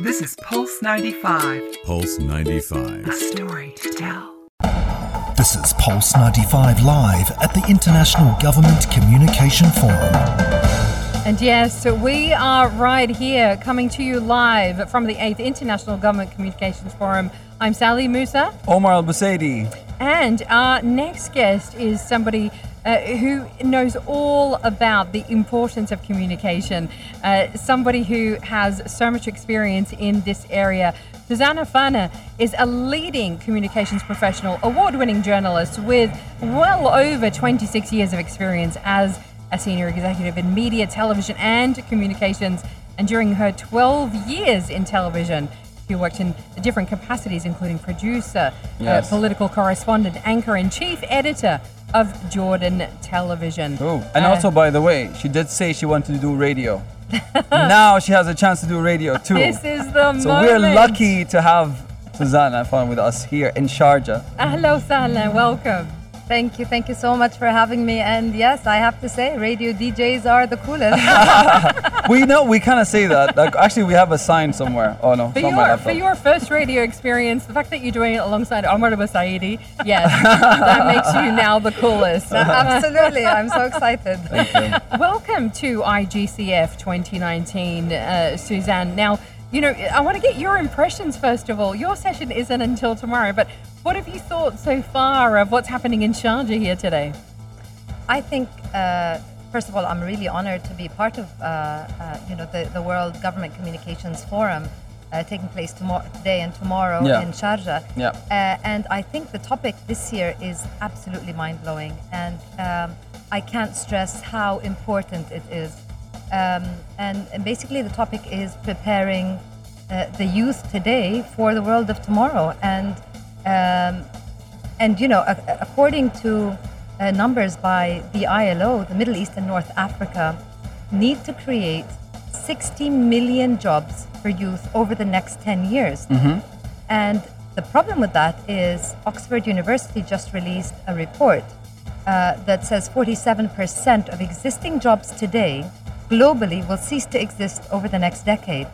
This is Pulse 95, Pulse 95. a story to tell. This is Pulse 95 Live at the International Government Communication Forum. And yes, we are right here coming to you live from the 8th International Government Communications Forum. I'm Sally Musa, Omar Al Busaidi. and our next guest is somebody uh, who knows all about the importance of communication, uh, somebody who has so much experience in this area. Suzanne Afana is a leading communications professional, award winning journalist with well over 26 years of experience as a senior executive in media, television, and communications. And during her 12 years in television, she worked in different capacities, including producer, Yes. uh, political correspondent, anchor, and chief editor of Jordan Television. Oh, and Uh, also, by the way, she did say she wanted to do radio. now she has a chance to do radio too. this is the so moment. we're lucky to have Suzanne Afana with us here in Sharjah. Hello, Sahlan. Welcome. Thank you, thank you so much for having me. And yes, I have to say, radio DJs are the coolest. we know we kind of say that. Like, actually, we have a sign somewhere. Oh no, For it's on my your, for your first radio experience, the fact that you're doing it alongside Omar Busaidi, yes, that makes you now the coolest. Absolutely, I'm so excited. Welcome to IGCF 2019, uh, Suzanne. Now, you know, I want to get your impressions first of all. Your session isn't until tomorrow, but what have you thought so far of what's happening in Sharjah here today? I think, uh, first of all, I'm really honored to be part of, uh, uh, you know, the, the World Government Communications Forum uh, taking place tomorrow, today and tomorrow Yeah. in Sharjah. Yeah. Uh, and I think the topic this year is absolutely mind-blowing, and um, I can't stress how important it is. Um, and, and basically, the topic is preparing uh, the youth today for the world of tomorrow. And um, and you know, a- according to uh, numbers by the ILO, the Middle East and North Africa need to create 60 million jobs for youth over the next 10 years. And the problem with that is Oxford University just released a report uh, that says 47% of existing jobs today globally will cease to exist over the next decade.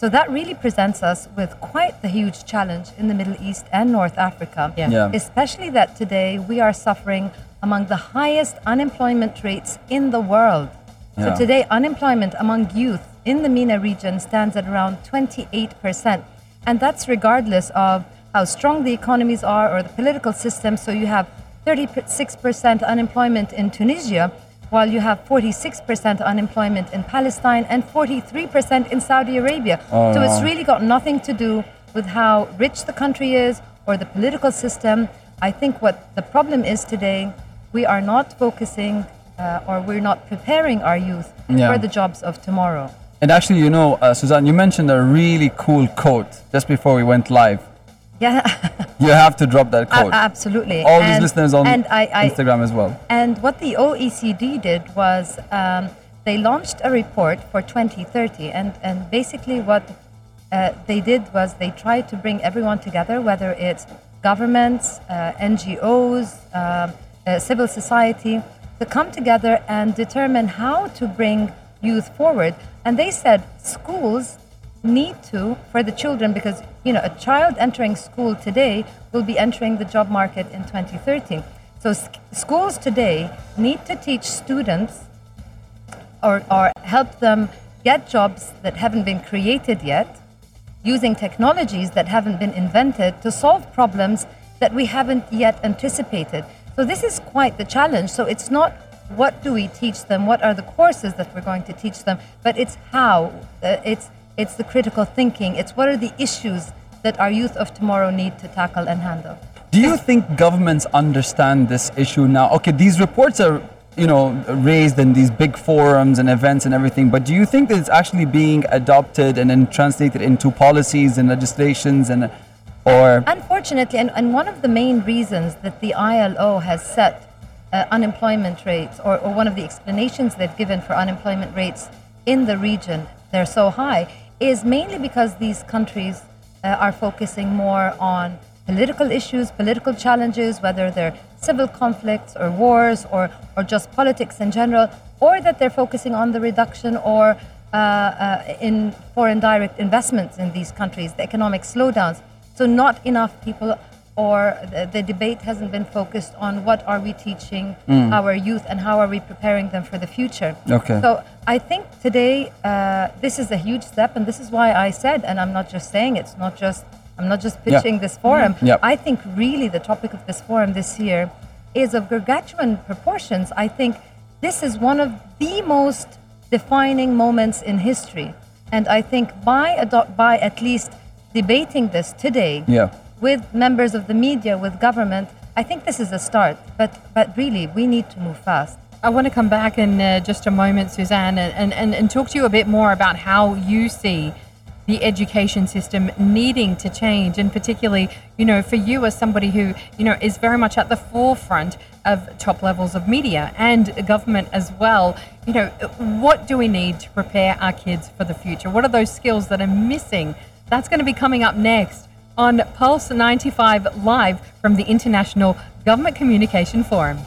So that really presents us with quite the huge challenge in the Middle East and North Africa, Yeah. Yeah. especially that today we are suffering among the highest unemployment rates in the world. Yeah. So today, unemployment among youth in the MENA region stands at around 28%. And that's regardless of how strong the economies are or the political system. So you have 36% unemployment in Tunisia, while you have 46% unemployment in Palestine and 43% in Saudi Arabia. Oh, so it's really got nothing to do with how rich the country is or the political system. I think what the problem is today, we are not focusing uh, or we're not preparing our youth Yeah. for the jobs of tomorrow. And actually, you know, uh, Suzanne, you mentioned a really cool quote just before we went live. Yeah, You have to drop that code. quote. absolutely. All these listeners on and I, I, Instagram as well. And what the OECD did was um, they launched a report for 2030, and, and basically what uh, they did was they tried to bring everyone together, whether it's governments, uh, NGOs, um, uh, civil society, to come together and determine how to bring youth forward. And they said schools need to for the children because you know a child entering school today will be entering the job market in 2030 so schools today need to teach students or, or help them get jobs that haven't been created yet using technologies that haven't been invented to solve problems that we haven't yet anticipated. So this is quite the challenge. So it's not what do we teach them, what are the courses that we're going to teach them, but it's how. Uh, it's it's the critical thinking. It's what are the issues that our youth of tomorrow need to tackle and handle. Do you think governments understand this issue now? Okay, these reports are, you know, raised in these big forums and events and everything, but do you think that it's actually being adopted and then translated into policies and legislations and or Unfortunately, and, and one of the main reasons that the ILO has set uh, unemployment rates, or, or one of the explanations they've given for unemployment rates in the region, they're so high, is mainly because these countries uh, are focusing more on political issues, political challenges, whether they're civil conflicts or wars or, or just politics in general, or that they're focusing on the reduction or uh, uh, in foreign direct investments in these countries, the economic slowdowns. So not enough people or the, the debate hasn't been focused on what are we teaching our youth and how are we preparing them for the future. Okay. So I think today uh, this is a huge step, and this is why I said, and I'm not just saying it's not just I'm not just Yeah. pitching this forum. Yeah. I think really the topic of this forum this year is of gargantuan proportions. I think this is one of the most defining moments in history, and I think by ado- by at least debating this today Yeah. With members of the media, with government, I think this is a start. But but really, we need to move fast. I want to come back in uh, just a moment, Suzanne, and, and, and talk to you a bit more about how you see the education system needing to change, and particularly, you know, for you as somebody who, you know, is very much at the forefront of top levels of media and government as well. You know, what do we need to prepare our kids for the future? What are those skills that are missing? That's going to be coming up next on Pulse 95 Live from the International Government Communication Forum.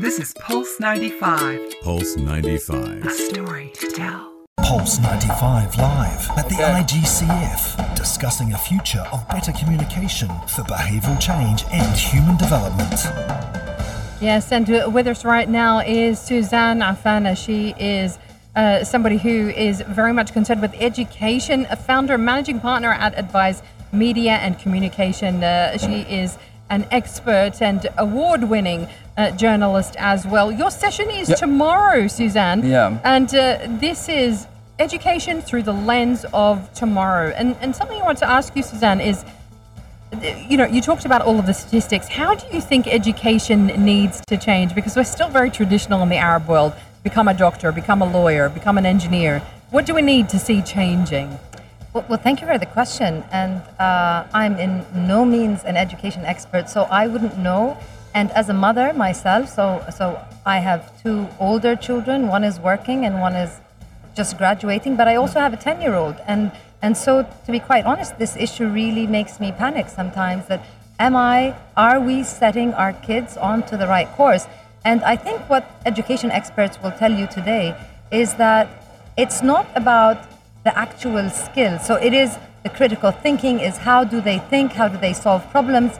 This is Pulse 95, Pulse 95. a story to tell. Pulse 95 Live at the IGCF, discussing a future of better communication for behavioural change and human development. Yes, and uh, with us right now is Suzanne Afana. She is uh, somebody who is very much concerned with education, a founder and managing partner at Advise Media and Communication. Uh, she is an expert and award winning uh, journalist as well. Your session is Yep. tomorrow, Suzanne. Yeah. And uh, this is education through the lens of tomorrow. And, and something I want to ask you, Suzanne, is you know, you talked about all of the statistics. How do you think education needs to change? Because we're still very traditional in the Arab world. Become a doctor, become a lawyer, become an engineer. What do we need to see changing? Well, well, thank you for the question. And uh, I'm in no means an education expert, so I wouldn't know. And as a mother myself, so so I have two older children. One is working, and one is just graduating. But I also have a ten-year-old, and and so to be quite honest, this issue really makes me panic sometimes. That am I? Are we setting our kids onto the right course? And I think what education experts will tell you today is that it's not about the actual skill. So it is the critical thinking is how do they think, how do they solve problems.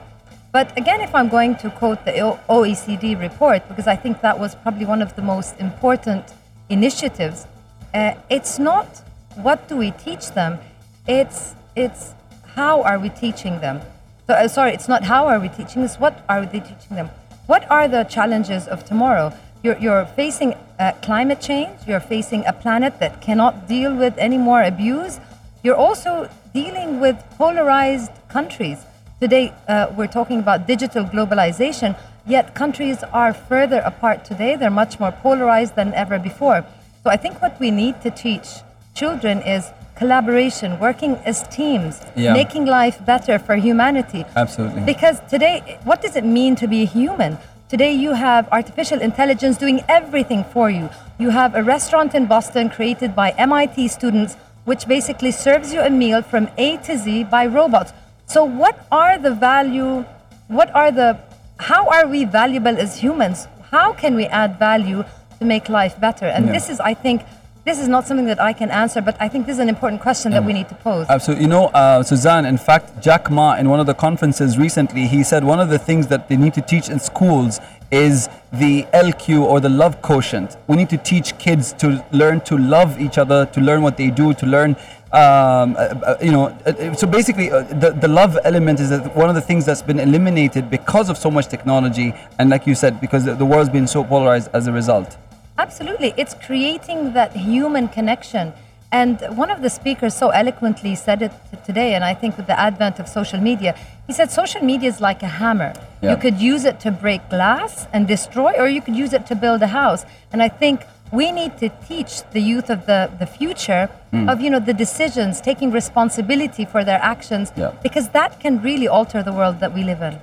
But again, if I'm going to quote the OECD report, because I think that was probably one of the most important initiatives, uh, it's not what do we teach them, it's it's how are we teaching them. So uh, sorry, it's not how are we teaching this. What are they teaching them? What are the challenges of tomorrow? You're, you're facing uh, climate change. You're facing a planet that cannot deal with any more abuse. You're also dealing with polarized countries. Today, uh, we're talking about digital globalization, yet countries are further apart today. They're much more polarized than ever before. So I think what we need to teach children is collaboration, working as teams, Yeah. making life better for humanity. Absolutely. Because today, what does it mean to be a human? Today, you have artificial intelligence doing everything for you. You have a restaurant in Boston created by MIT students, which basically serves you a meal from A to Z by robots. So, what are the value? What are the? How are we valuable as humans? How can we add value to make life better? And Yeah. this is, I think, this is not something that I can answer, but I think this is an important question that we need to pose. Absolutely. You know, uh, Suzanne, in fact, Jack Ma, in one of the conferences recently, he said one of the things that they need to teach in schools is the LQ or the love quotient. We need to teach kids to learn to love each other, to learn what they do, to learn. Um, uh, uh, you know, uh, so basically, the, the love element is one of the things that's been eliminated because of so much technology, and like you said, because the, the world's been so polarized as a result. Absolutely. It's creating that human connection. And one of the speakers so eloquently said it today, and I think with the advent of social media, he said social media is like a hammer. Yeah. You could use it to break glass and destroy, or you could use it to build a house. And I think we need to teach the youth of the, the future Hmm. of you know the decisions, taking responsibility for their actions, Yeah. because that can really alter the world that we live in.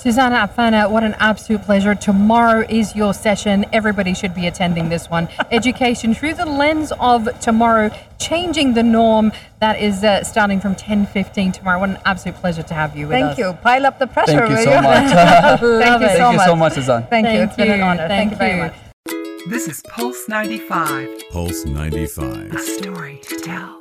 Suzanne Afana, what an absolute pleasure. Tomorrow is your session. Everybody should be attending this one. Education through the lens of tomorrow, changing the norm. That is uh, starting from 10.15 tomorrow. What an absolute pleasure to have you with us. Thank you. Pile up the pressure, Thank you will so much. Thank you Love it. so Thank you much. so much, Suzanne. Thank, you. It's been an you. honor. Thank, you very you. much. This is Pulse 95, Pulse 95. a story to tell.